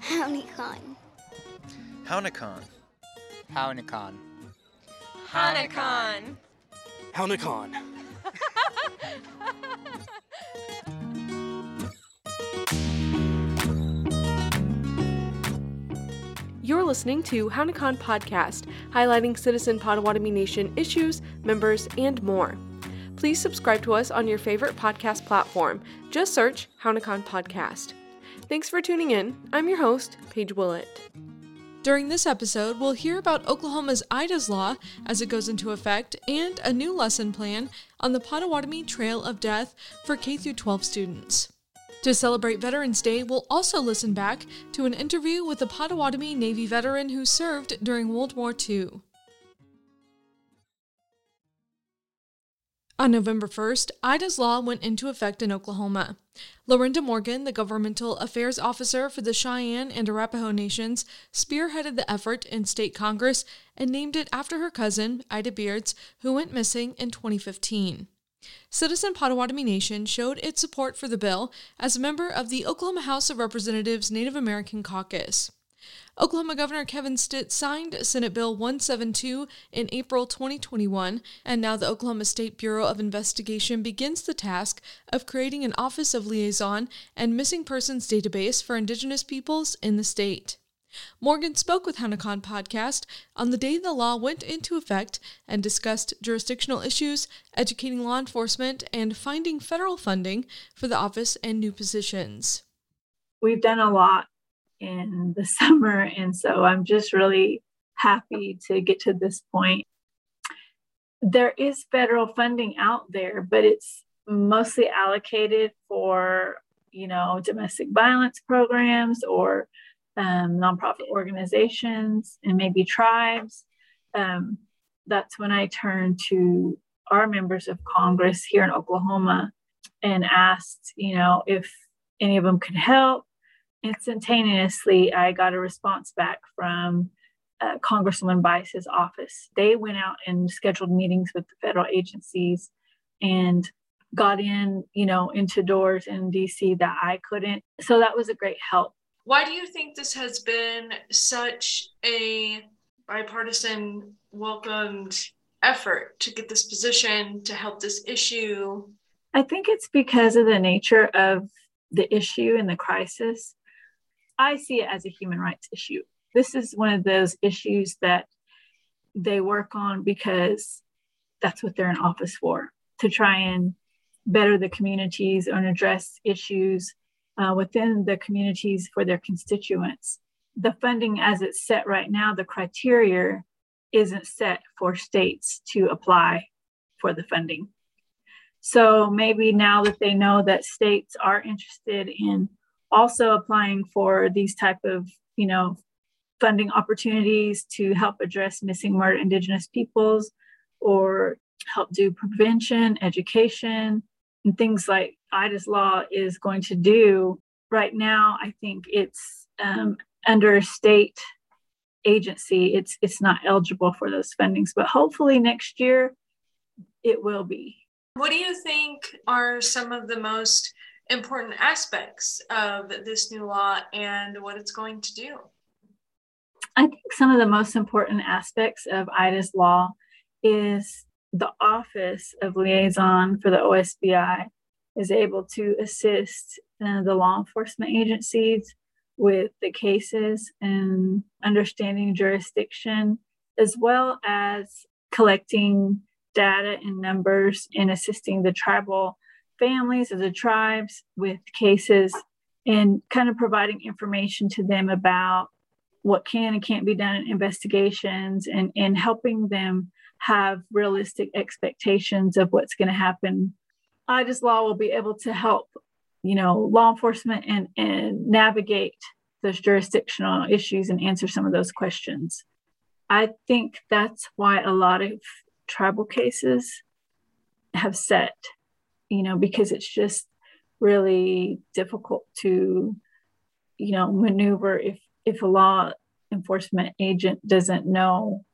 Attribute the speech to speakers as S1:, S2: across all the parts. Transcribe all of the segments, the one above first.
S1: Hownikan.
S2: Hownikan.
S3: Hownikan.
S4: Hownikan.
S5: Hownikan.
S6: You're listening to Hownikan Podcast, highlighting Citizen Potawatomi Nation issues, members, and more. Please subscribe to us on your favorite podcast platform. Just search Hownikan Podcast. Thanks for tuning in. I'm your host, Paige Willett. During this episode, we'll hear about Oklahoma's Ida's Law as it goes into effect and a new lesson plan on the Potawatomi Trail of Death for K 12 students. To celebrate Veterans Day, we'll also listen back to an interview with a Potawatomi Navy veteran who served during World War II. On November 1st, Ida's Law went into effect in Oklahoma. Lorinda Morgan, the governmental affairs officer for the Cheyenne and Arapaho nations, spearheaded the effort in state Congress and named it after her cousin, Ida Beards, who went missing in 2015. Citizen Potawatomi Nation showed its support for the bill as a member of the Oklahoma House of Representatives Native American Caucus. Oklahoma Governor Kevin Stitt signed Senate Bill 172 in April 2021, and now the Oklahoma State Bureau of Investigation begins the task of creating an Office of Liaison and Missing Persons database for Indigenous peoples in the state. Morgan spoke with Hownikan Podcast on the day the law went into effect and discussed jurisdictional issues, educating law enforcement, and finding federal funding for the office and new positions.
S7: We've done a lot in the summer, and so I'm just really happy to get to this point. There is federal funding out there, but it's mostly allocated for, you know, domestic violence programs or um, nonprofit organizations and maybe tribes. Um, that's when I turned to our members of Congress here in Oklahoma and asked, you know, if any of them could help. Instantaneously, I got a response back from uh, Congresswoman Bice's office. They went out and scheduled meetings with the federal agencies and got in, you know, into doors in DC that I couldn't. So that was a great help
S6: why do you think this has been such a bipartisan welcomed effort to get this position to help this issue?
S7: I think it's because of the nature of the issue and the crisis. I see it as a human rights issue. This is one of those issues that they work on because that's what they're in office for to try and better the communities and address issues uh, within the communities for their constituents. The funding, as it's set right now, the criteria isn't set for states to apply for the funding. So maybe now that they know that states are interested in also applying for these type of, you know, funding opportunities to help address missing murdered indigenous peoples or help do prevention, education, and things like Ida's law is going to do right now, I think it's um, under state agency. It's it's not eligible for those fundings, but hopefully next year it will be.
S6: What do you think are some of the most important aspects of this new law and what it's going to do?
S7: I think some of the most important aspects of Ida's law is the Office of Liaison for the OSBI is able to assist uh, the law enforcement agencies with the cases and understanding jurisdiction, as well as collecting data and numbers and assisting the tribal families of the tribes with cases and kind of providing information to them about what can and can't be done in investigations and, and helping them have realistic expectations of what's going to happen Ida's law will be able to help, you know, law enforcement and, and navigate those jurisdictional issues and answer some of those questions. I think that's why a lot of tribal cases have set, you know, because it's just really difficult to, you know, maneuver if if a law enforcement agent doesn't know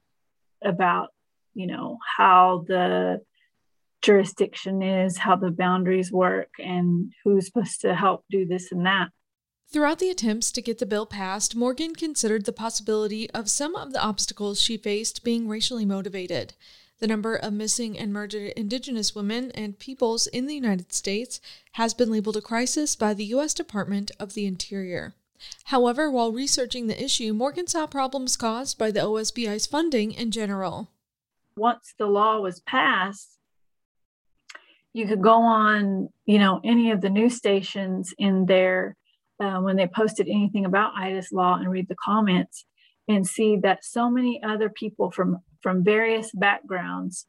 S7: about, you know, how the jurisdiction is, how the boundaries work, and who's supposed to help do this and that.
S6: Throughout the attempts to get the bill passed, Morgan considered the possibility of some of the obstacles she faced being racially motivated. The number of missing and murdered Indigenous women and peoples in the United States has been labeled a crisis by the U.S. Department of the Interior. However, while researching the issue, Morgan saw problems caused by the OSBI's funding in general.
S7: Once the law was passed, you could go on, you know, any of the news stations in there uh, when they posted anything about Ida's law and read the comments and see that so many other people from from various backgrounds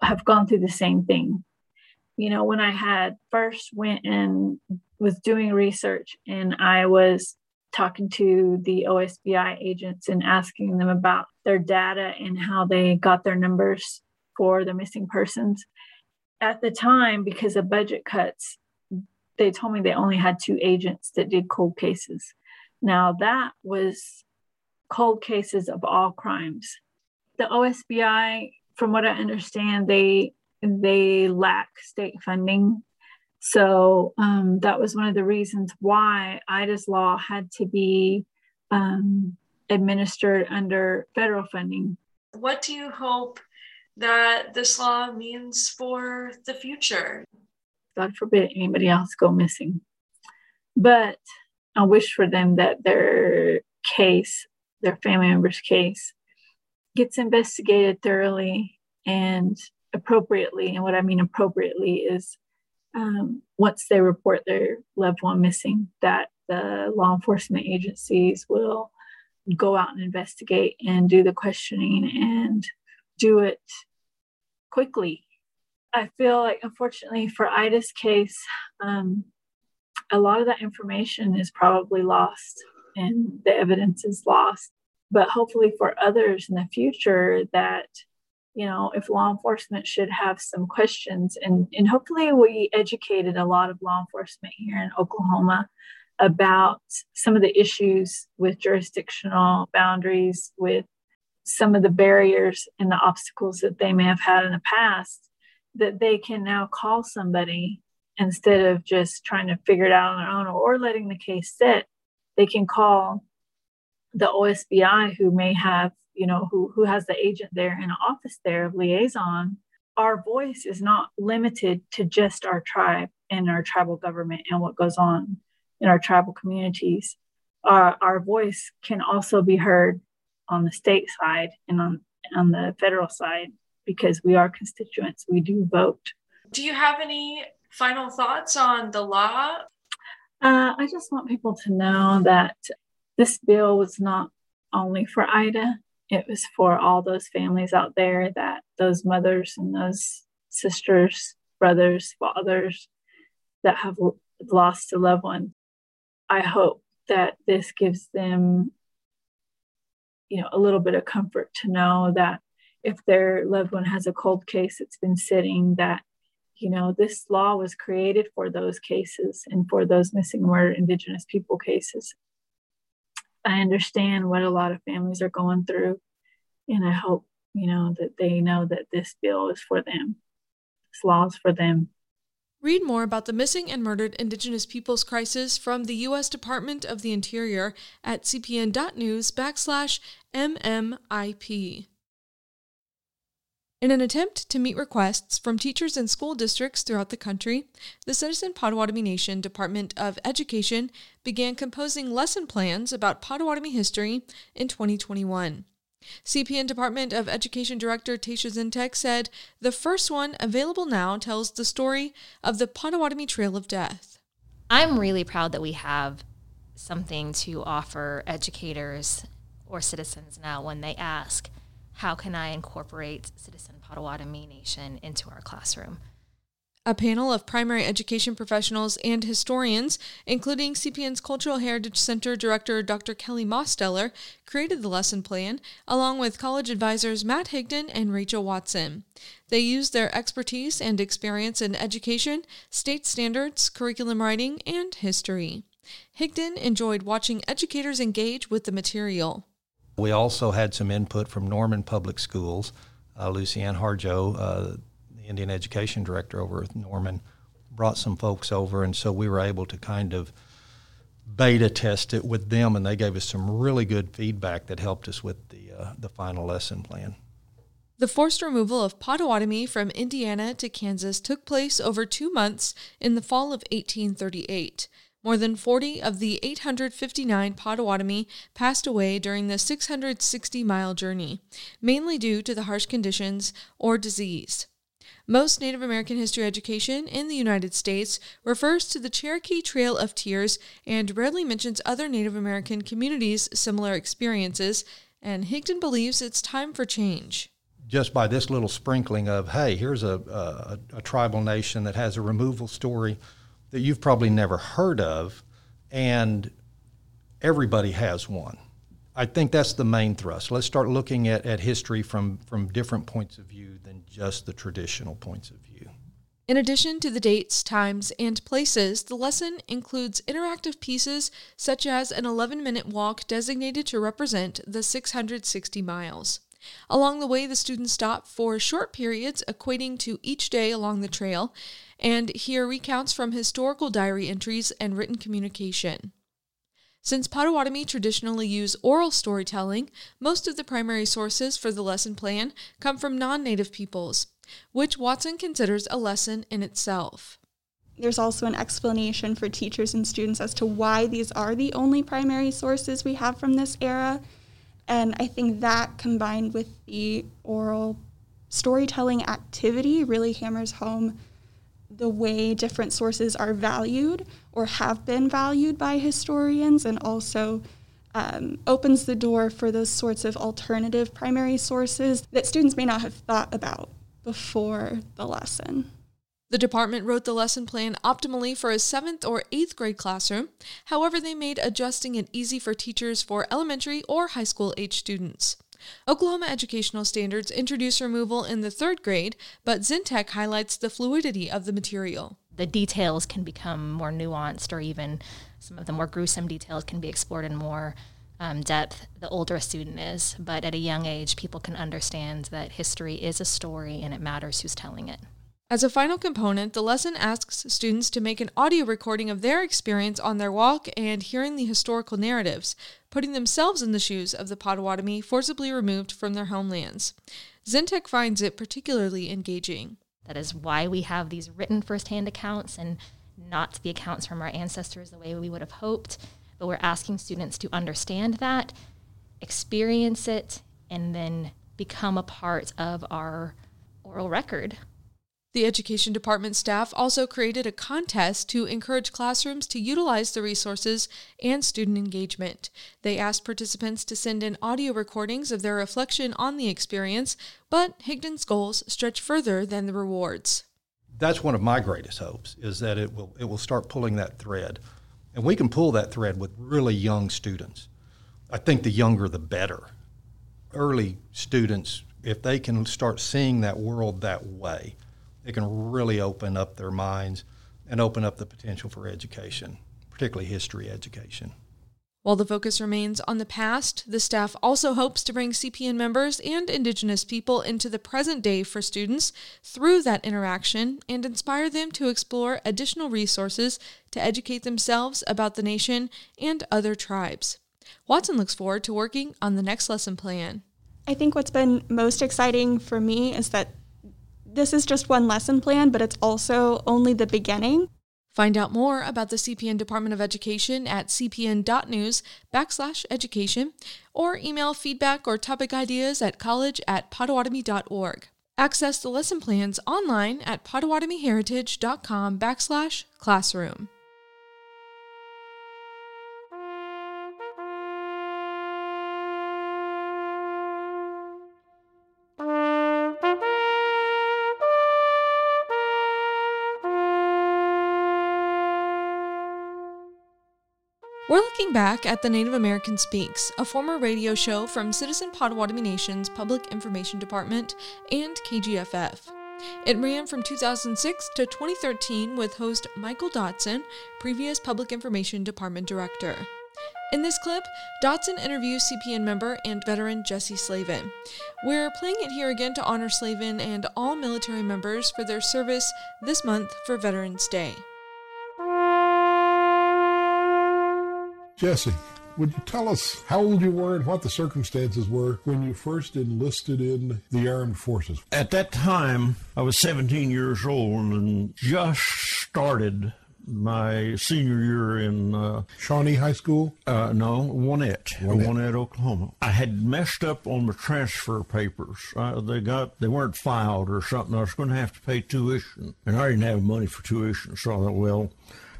S7: have gone through the same thing. You know, when I had first went and was doing research and I was talking to the OSBI agents and asking them about their data and how they got their numbers for the missing persons. At the time, because of budget cuts, they told me they only had two agents that did cold cases. Now, that was cold cases of all crimes the OSBI, from what I understand, they they lack state funding. So um, that was one of the reasons why Ida's law had to be um, administered under federal funding.
S6: What do you hope that this law means for the future?
S7: God forbid anybody else go missing. But I wish for them that their case, their family member's case, gets investigated thoroughly and appropriately. And what I mean appropriately is um, once they report their loved one missing, that the law enforcement agencies will go out and investigate and do the questioning and do it quickly. I feel like, unfortunately, for Ida's case, um, a lot of that information is probably lost and the evidence is lost but hopefully for others in the future that you know if law enforcement should have some questions and and hopefully we educated a lot of law enforcement here in oklahoma about some of the issues with jurisdictional boundaries with some of the barriers and the obstacles that they may have had in the past that they can now call somebody instead of just trying to figure it out on their own or letting the case sit. They can call the OSBI who may have, you know, who, who has the agent there in an office there of liaison, our voice is not limited to just our tribe and our tribal government and what goes on in our tribal communities. Uh, our voice can also be heard on the state side and on, on the federal side because we are constituents. We do vote.
S6: Do you have any final thoughts on the law?
S7: Uh, I just want people to know that this bill was not only for Ida, it was for all those families out there that those mothers and those sisters, brothers, fathers that have lost a loved one. I hope that this gives them, you know, a little bit of comfort to know that if their loved one has a cold case that's been sitting, that you know this law was created for those cases and for those missing murdered indigenous people cases I understand what a lot of families are going through. And I hope, you know, that they know that this bill is for them. This law is for them.
S6: Read more about the missing and murdered Indigenous peoples crisis from the U.S. Department of the Interior at cpn.news backslash. In an attempt to meet requests from teachers and school districts throughout the country, the Citizen Potawatomi Nation Department of Education began composing lesson plans about Potawatomi history in 2021. CPN Department of Education Director Tesia Zientek said the first one, available now, tells the story of the Potawatomi Trail of Death.
S1: I'm really proud that we have something to offer educators or citizens now when they ask, How can I incorporate citizen Potawatomi Nation into our classroom.
S6: A panel of primary education professionals and historians, including CPN's Cultural Heritage Center Director Dr. Kelly Mosteller, created the lesson plan, along with college advisors Matt Higdon and Rachel Watson. They used their expertise and experience in education, state standards, curriculum writing, and history. Higdon enjoyed watching educators engage with the material.
S4: We also had some input from Norman Public Schools uh, Lucianne Harjo, uh, the Indian Education Director over at Norman, brought some folks over, and so we were able to kind of beta test it with them, and they gave us some really good feedback that helped us with the uh, the final lesson plan.
S6: The forced removal of Potawatomi from Indiana to Kansas took place over two months in the fall of 1838. More than 40 of the 859 Potawatomi passed away during the 660 mile journey, mainly due to the harsh conditions or disease. Most Native American history education in the United States refers to the Cherokee Trail of Tears and rarely mentions other Native American communities' similar experiences, and Higdon believes it's time for change.
S4: Just by this little sprinkling of, hey, here's a, a, a tribal nation that has a removal story that you've probably never heard of, and everybody has one. I think that's the main thrust. Let's start looking at, at history from, from different points of view than just the traditional points of view.
S6: In addition to the dates, times, and places, the lesson includes interactive pieces such as an 11 minute walk designated to represent the 660 miles. Along the way, the students stop for short periods equating to each day along the trail and here recounts from historical diary entries and written communication. Since Potawatomi traditionally use oral storytelling, most of the primary sources for the lesson plan come from non native peoples, which Watson considers a lesson in itself.
S5: There's also an explanation for teachers and students as to why these are the only primary sources we have from this era. And I think that combined with the oral storytelling activity really hammers home the way different sources are valued or have been valued by historians and also um, opens the door for those sorts of alternative primary sources that students may not have thought about before the lesson.
S6: The department wrote the lesson plan optimally for a 7th or 8th grade classroom. However, they made adjusting it easy for teachers for elementary or high school age students. Oklahoma educational standards introduce removal in the third grade, but Zientek highlights the fluidity of the material.
S1: The details can become more nuanced, or even some of the more gruesome details can be explored in more um, depth the older a student is. But at a young age, people can understand that history is a story and it matters who's telling it.
S6: As a final component, the lesson asks students to make an audio recording of their experience on their walk and hearing the historical narratives, putting themselves in the shoes of the Potawatomi forcibly removed from their homelands. Zientek finds it particularly engaging.
S1: That is why we have these written firsthand accounts and not the accounts from our ancestors the way we would have hoped. But we're asking students to understand that, experience it, and then become a part of our oral record
S6: the Education Department staff also created a contest to encourage classrooms to utilize the resources and student engagement. They asked participants to send in audio recordings of their reflection on the experience, but Higdon's goals stretch further than the rewards.
S4: That's one of my greatest hopes is that it will it will start pulling that thread. And we can pull that thread with really young students. I think the younger the better. Early students if they can start seeing that world that way, it can really open up their minds and open up the potential for education, particularly history education.
S6: While the focus remains on the past, the staff also hopes to bring CPN members and Indigenous people into the present day for students through that interaction and inspire them to explore additional resources to educate themselves about the nation and other tribes. Watson looks forward to working on the next lesson plan.
S5: I think what's been most exciting for me is that this is just one lesson plan, but it's also only the beginning.
S6: Find out more about the CPN Department of Education at cpn.news backslash education or email feedback or topic ideas at college at potawatomi.org. Access the lesson plans online at potawatomiHeritage.com backslash classroom. We're looking back at the Native American Speaks, a former radio show from Citizen Potawatomi Nation's Public Information Department and KGFF. It ran from 2006 to 2013 with host Michael Dotson, previous Public Information Department Director. In this clip, Dotson interviews CPN member and veteran Jesse Slavin. We're playing it here again to honor Slavin and all military members for their service this month for Veterans Day.
S8: Jesse, would you tell us how old you were and what the circumstances were when you first enlisted in the armed forces?
S9: At that time, I was 17 years old and just started my senior year in uh,
S8: Shawnee High School?
S9: Uh, no, Wanette, Wanette, Oklahoma. I had messed up on the transfer papers. Uh, they got they weren't filed or something. I was going to have to pay tuition, and I didn't have money for tuition. So I thought, well,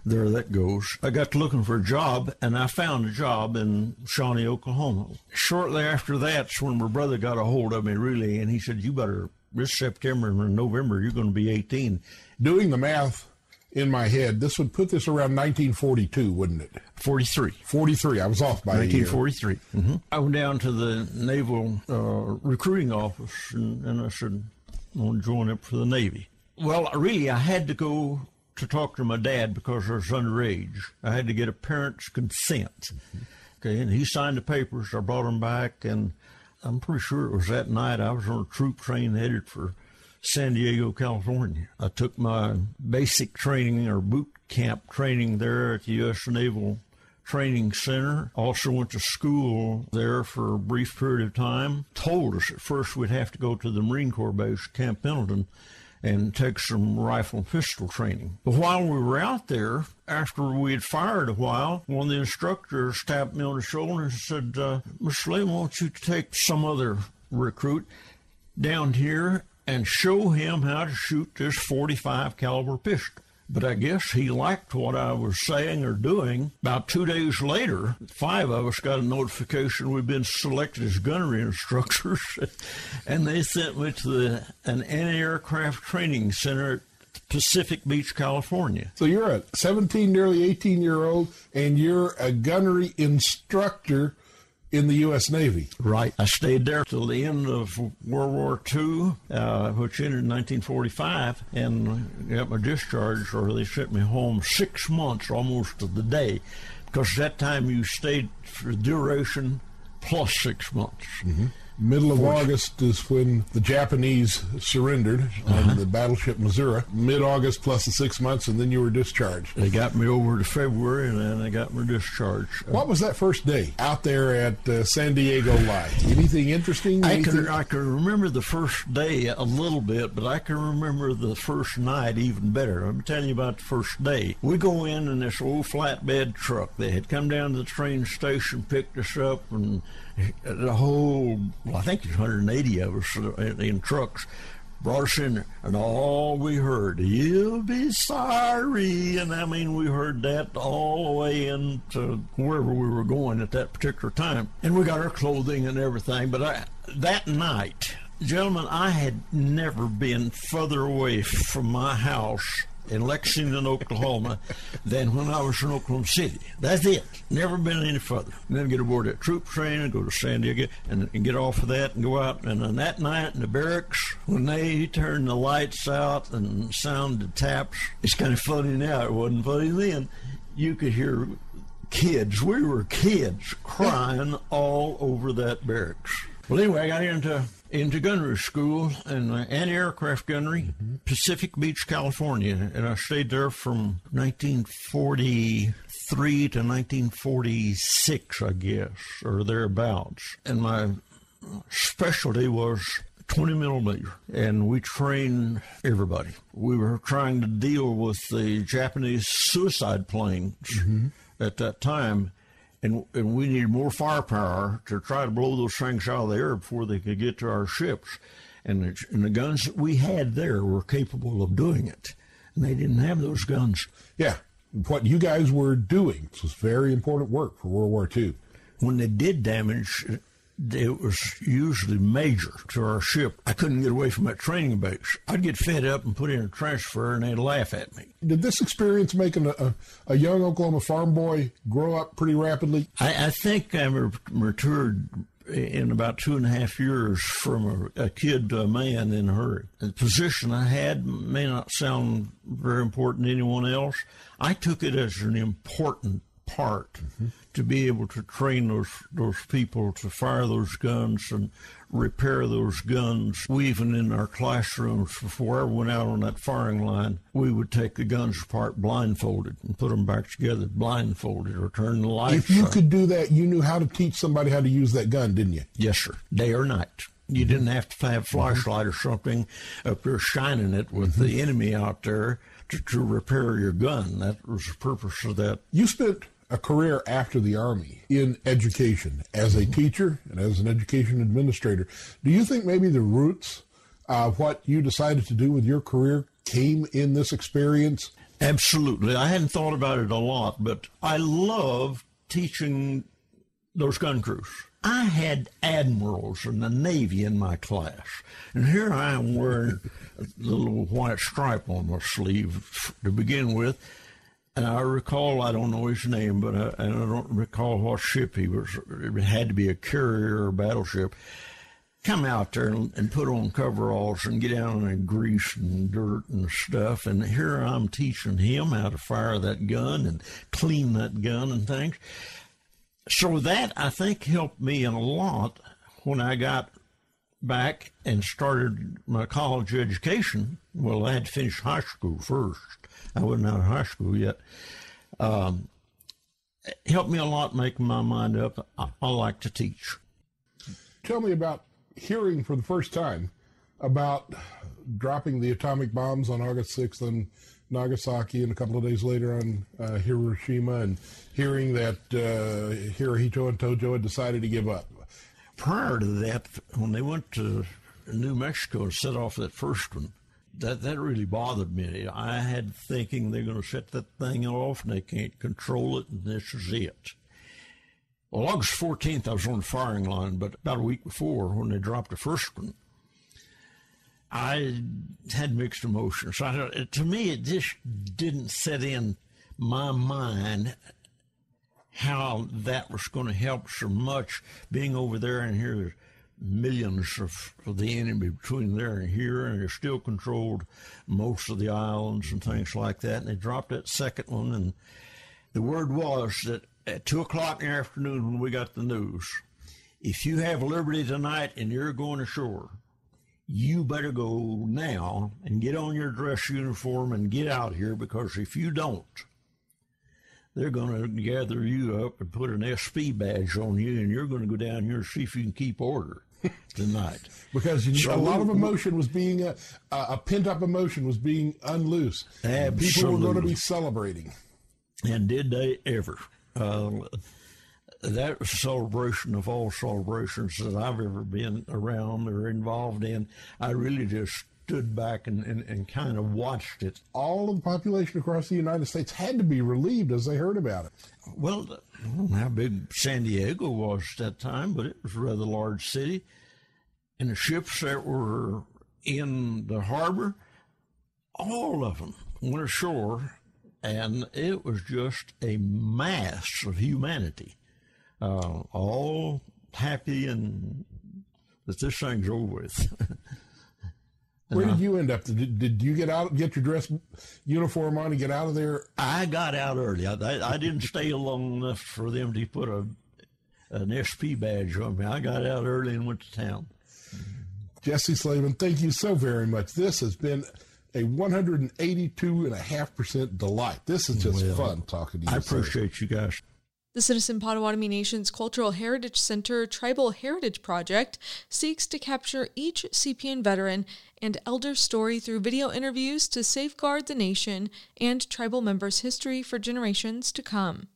S9: there that goes. I got to looking for a job, and I found a job in Shawnee, Oklahoma. Shortly after that's when my brother got a hold of me, really, and he said, "You better." This September and November, you're going to be 18.
S8: Doing the math in my head, this would put this around 1942, wouldn't it?
S9: 43.
S8: 43. I was off by
S9: 1943. Mm-hmm. I went down to the Naval uh, recruiting office and, and I said, I want to join up for the Navy. Well, really, I had to go to talk to my dad because I was underage. I had to get a parent's consent. Mm-hmm. Okay, and he signed the papers. I brought them back, and I'm pretty sure it was that night I was on a troop train headed for San Diego, California. I took my basic training or boot camp training there at the U.S. Naval Training Center. Also went to school there for a brief period of time. Told us at first we'd have to go to the Marine Corps base, Camp Pendleton, and take some rifle and pistol training. But while we were out there, after we had fired a while, one of the instructors tapped me on the shoulder and said, uh, Mr. Lee, why don't you take some other recruit down here and show him how to shoot this 45 caliber pistol. But I guess he liked what I was saying or doing. About two days later, five of us got a notification we'd been selected as gunnery instructors, and they sent me to the, an anti-aircraft training center at Pacific Beach, California.
S8: So you're a 17, nearly 18 year old, and you're a gunnery instructor in the U.S. Navy.
S9: Right. I stayed there till the end of World War II, uh, which ended in 1945, and got my discharge, or they sent me home six months almost to the day, because that time you stayed for duration plus six months.
S8: Mm-hmm. Middle of August is when the Japanese surrendered uh-huh. on the battleship Missouri. Mid August plus the six months, and then you were discharged.
S9: They got me over to February, and then they got me discharged.
S8: What was that first day out there at uh, San Diego Light? Anything interesting?
S9: I can I can remember the first day a little bit, but I can remember the first night even better. Let me tell you about the first day. We go in in this old flatbed truck. They had come down to the train station, picked us up, and the whole, well, I think there's 180 of us in, in trucks brought us in there, and all we heard, you'll be sorry. And I mean, we heard that all the way into wherever we were going at that particular time. And we got our clothing and everything. But I, that night, gentlemen, I had never been further away from my house in Lexington, Oklahoma, than when I was in Oklahoma City. That's it. Never been any further. And then get aboard that troop train and go to San Diego and, and get off of that and go out. And then that night in the barracks, when they turned the lights out and sounded taps, it's kind of funny now. It wasn't funny then. You could hear kids, we were kids, crying all over that barracks. Well, anyway, I got into into gunnery school in uh, anti-aircraft gunnery, mm-hmm. Pacific Beach, California, and I stayed there from 1943 to 1946, I guess, or thereabouts. And my specialty was 20 millimeter, and we trained everybody. We were trying to deal with the Japanese suicide planes mm-hmm. at that time and, and we needed more firepower to try to blow those things out of the air before they could get to our ships. And the, and the guns that we had there were capable of doing it. And they didn't have those guns.
S8: Yeah. What you guys were doing was very important work for World War II.
S9: When they did damage, it was usually major to our ship. I couldn't get away from that training base. I'd get fed up and put in a transfer, and they'd laugh at me.
S8: Did this experience make a, a, a young Oklahoma farm boy grow up pretty rapidly?
S9: I, I think I matured in about two and a half years from a, a, kid to a man in a hurry. The position I had may not sound very important to anyone else. I took it as an important part mm-hmm. to be able to train those those people to fire those guns and repair those guns. We even in our classrooms before went out on that firing line, we would take the guns apart blindfolded and put them back together blindfolded or turn the lights.
S8: If you
S9: on.
S8: could do that, you knew how to teach somebody how to use that gun, didn't you?
S9: Yes, sir. Day or night. You didn't have to have
S8: Mm-hmm.
S9: flashlight or something up there shining it with the enemy out there to, to repair your gun. That was the purpose of that.
S8: You spent a career after the Army in education as a teacher and as an education administrator. Do you think maybe the roots of what you decided to do with your career came in this experience?
S9: Absolutely. I hadn't thought about it a lot, but I love teaching those gun crews. I had admirals in the Navy in my class, and here I am wearing a little white stripe on my sleeve to begin with. And I recall, I don't know his name, but I, and I don't recall what ship he was. It had to be a carrier or a battleship. Come out there and, and put on coveralls and get down in grease and dirt and stuff. And here I'm teaching him how to fire that gun and clean that gun and things. So that I think helped me a lot when I got back and started my college education. Well, I had to finish high school first. I wasn't out of high school yet. Um, helped me a lot making my mind up. I, I like to teach.
S8: Tell me about hearing for the first time about dropping the atomic bombs on August 6th on Nagasaki and a couple of days later on uh, Hiroshima and hearing that uh, Hirohito and Tojo had decided to give up.
S9: Prior to that, when they went to New Mexico and set off that first one, that, that really bothered me. I had thinking they're going to set that thing off and they can't control it and this is it. Well, August 14th, I was on the firing line, but about a week before, when they dropped the first one, I had mixed emotions. I, to me, it just didn't set in my mind how that was going to help so much being over there and here millions of, of the enemy between there and here and they still controlled most of the islands and things like that. And they dropped that second one and the word was that at two o'clock in the afternoon when we got the news if you have liberty tonight and you're going ashore you better go now and get on your dress uniform and get out here because if you don't they're going to gather you up and put an SP badge on you, and you're going to go down here and see if you can keep order tonight.
S8: because you,
S9: So
S8: a lot of emotion was being uh, a pent up emotion was being unloosed. People were going to be celebrating.
S9: And did they ever? Uh, that was a celebration of all celebrations that I've ever been around or involved in. I really just stood back and, and, and kind of watched it.
S8: All of the population across the United States had to be relieved as they heard about it.
S9: Well, I don't know how big San Diego was at that time, but it was a rather large city. And the ships that were in the harbor, all of them went ashore, and it was just a mass of humanity, uh, all happy and that this thing's over with.
S8: Where did uh-huh. you end up? Did, did you get out, get your dress uniform on, and get out of there?
S9: I got out early. I, I, I didn't stay long enough for them to put a an SP badge on me. I got out early and went to town.
S8: Jesse Slavin, thank you so very much. This has been a 182.5% delight. This is just
S9: Well,
S8: fun talking to you.
S9: I
S8: sir.
S9: appreciate you guys.
S6: The Citizen Potawatomi Nation's Cultural Heritage Center Tribal Heritage Project seeks to capture each CPN veteran and elder story through video interviews to safeguard the nation and tribal members' history for generations to come.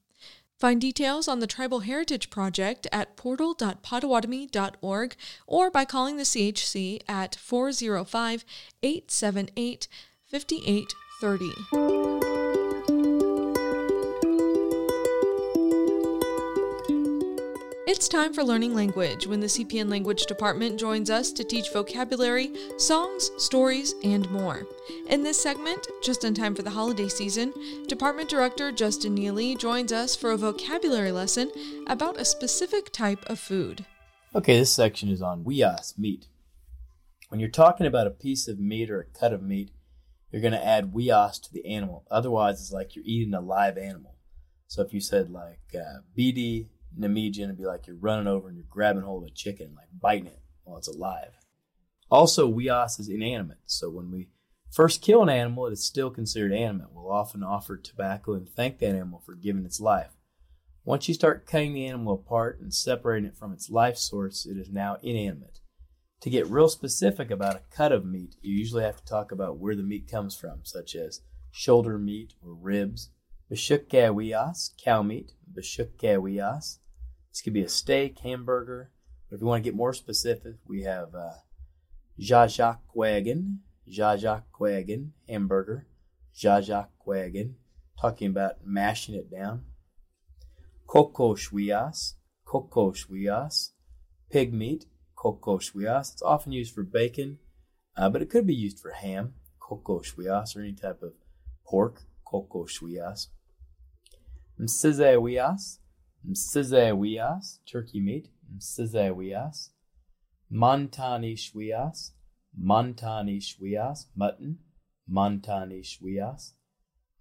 S6: Find details on the Tribal Heritage Project at portal.potawatomi.org or by calling the CHC at 405 878 5830. It's time for learning language when the CPN Language Department joins us to teach vocabulary, songs, stories, and more. In this segment, just in time for the holiday season, Department Director Justin Neely joins us for a vocabulary lesson about a specific type of food.
S10: Okay, this section is on weas, meat. When you're talking about a piece of meat or a cut of meat, you're going to add weas to the animal. Otherwise, it's like you're eating a live animal. So if you said like uh, Namijian, it'd be like you're running over and you're grabbing hold of a chicken, like biting it while it's alive. Also, wias is inanimate. So when we first kill an animal, it is still considered animate. We'll often offer tobacco and thank that animal for giving its life. Once you start cutting the animal apart and separating it from its life source, it is now inanimate. To get real specific about a cut of meat, you usually have to talk about where the meat comes from, such as shoulder meat or ribs, bishukkawias, cow meat, bishukkawias. This could be a steak, hamburger, but if you want to get more specific, we have uh, jajakwagen, jajakwagen, hamburger, jajakwagen, talking about mashing it down. Kokoshwias, kokoshwias, pig meat, kokoshwias. It's often used for bacon, uh, but it could be used for ham, kokoshwias, or any type of pork, kokoshwias. Msizewias, msizewias, turkey meat, msizewias. Montani shwias, montani shwias, mutton, montani shwias.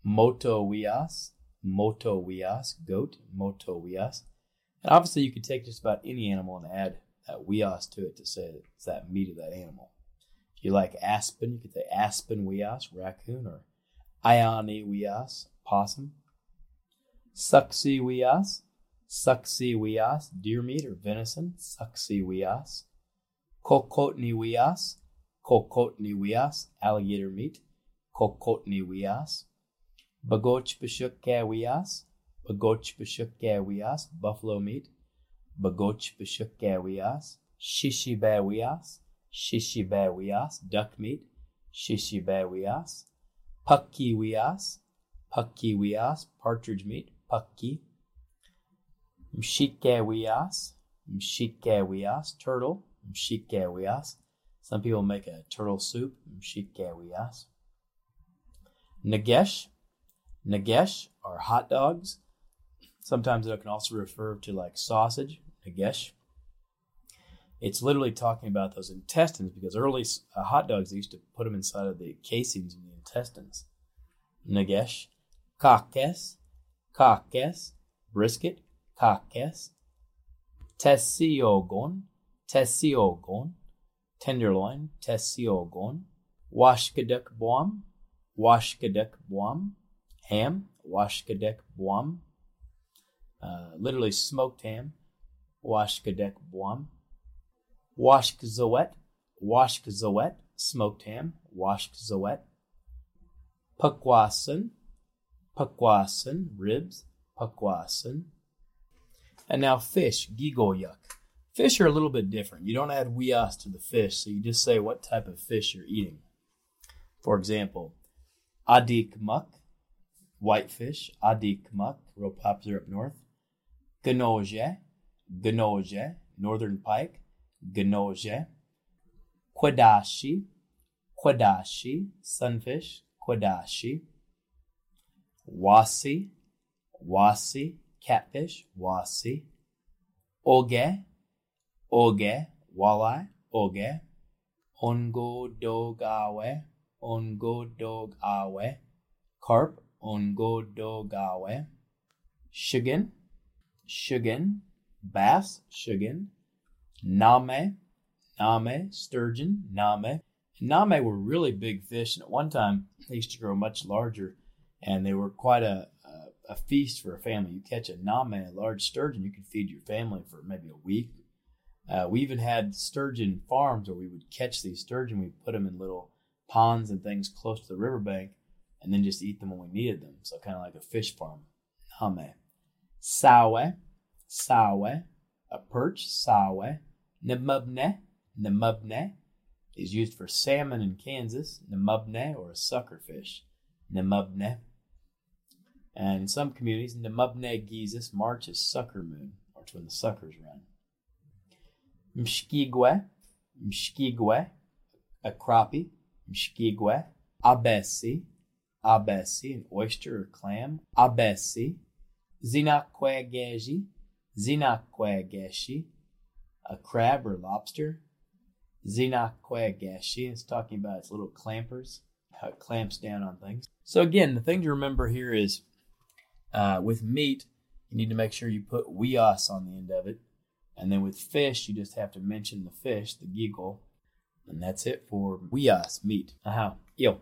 S10: Moto wias, moto wias, goat, moto wias. And obviously, you could take just about any animal and add that wias to it to say that it's that meat of that animal. If you like aspen, you could say aspen wias, raccoon, or ioni wias, possum. Suxi wias, deer meat or venison, wias, kokotni wias, alligator meat, kokotni wias. Bagoch bashukkawias, bagoch bashukkawias, buffalo meat, bagoch bashukkawias, shishibawias, shishibawias, duck meat, shishibawias, puckiwias, puckiwias, partridge meat, pucki, mshikawias, mshikawias, turtle, mshikawias. Some people make a turtle soup, mshikawias. Nagesh, Nagesh are hot dogs. Sometimes it can also refer to like sausage, nagesh. It's literally talking about those intestines because early uh, hot dogs they used to put them inside of the casings in the intestines. Nagesh, kakes, kakes, brisket, kakes, tessiogon, tessiogon, tenderloin, tessiogon, washkaduk boam, washkaduk boam, ham, washkadek boam, uh, literally smoked ham, washkadek boam, washkzowet, washkzowet, smoked ham, washkzowet, pukwasan, pukwasan, ribs, pukwasan. And now fish, gigoyuk. Fish are a little bit different. You don't add wias to the fish, so you just say what type of fish you're eating. For example, adik muck, whitefish, adik muck, real popular up north. Ganoje, ganoje, northern pike, ganoje. Kwadashi, kwadashi, sunfish, kwadashi. Wasi, wasi, catfish, wasi. Oge, oge, walleye, oge. Ongo dog dogawe, ongo dog dogawe. Carp, ongo dog dogawe. Shigan, shigan. Bass, shigan. Name, name, sturgeon, name. Name were really big fish, and at one time they used to grow much larger, and they were quite a, a, a feast for a family. You catch a name, a large sturgeon, you could feed your family for maybe a week. Uh, we even had sturgeon farms where we would catch these sturgeon, we put them in little ponds and things close to the riverbank, and then just eat them when we needed them. So kind of like a fish farm. Name. Sawe, sawe, a perch, sawe. Namubne, namubne is used for salmon in Kansas, namubne, or a sucker fish, namubne. And in some communities, namubne gizus, March is sucker moon, or it's when the suckers run. Mshkigwe, mshkigwe, a crappie, mshkigwe. Abesi, abesi, an oyster or clam. Abesi. Zinakwegeji, zinakwegeshi, a crab or lobster. Zinakwegeshi is talking about its little clampers, how it clamps down on things. So again, the thing to remember here is Uh, with meat, you need to make sure you put weos on the end of it. And then with fish, you just have to mention the fish, the giggle. And that's it for weos, meat. Aha, yo.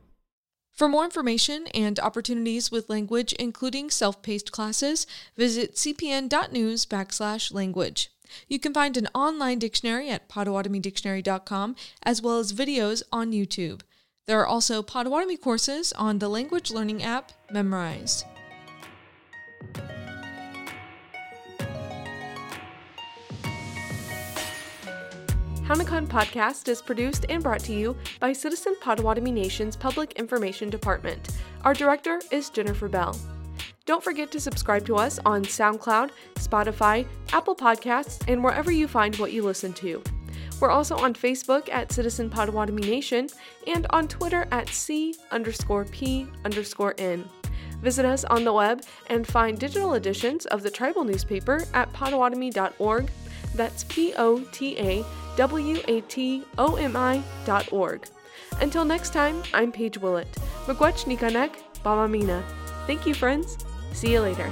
S6: For more information and opportunities with language, including self-paced classes, visit cpn.news backslash language. You can find an online dictionary at potawatomi.dictionary.com as well as videos on YouTube. There are also Potawatomi courses on the language learning app Memrise. Hownikan podcast is produced and brought to you by Citizen Potawatomi Nation's Public Information Department. Our director is Jennifer Bell. Don't forget to subscribe to us on SoundCloud, Spotify, Apple Podcasts, and wherever you find what you listen to. We're also on Facebook at Citizen Potawatomi Nation and on Twitter at C underscore P underscore N. Visit us on the web and find digital editions of the tribal newspaper at potawatomi.org. That's P O T A W A T O M I dot org. Until next time, I'm Paige Willett. Miigwech Nikanek, Bamamina. Thank you, friends. See you later.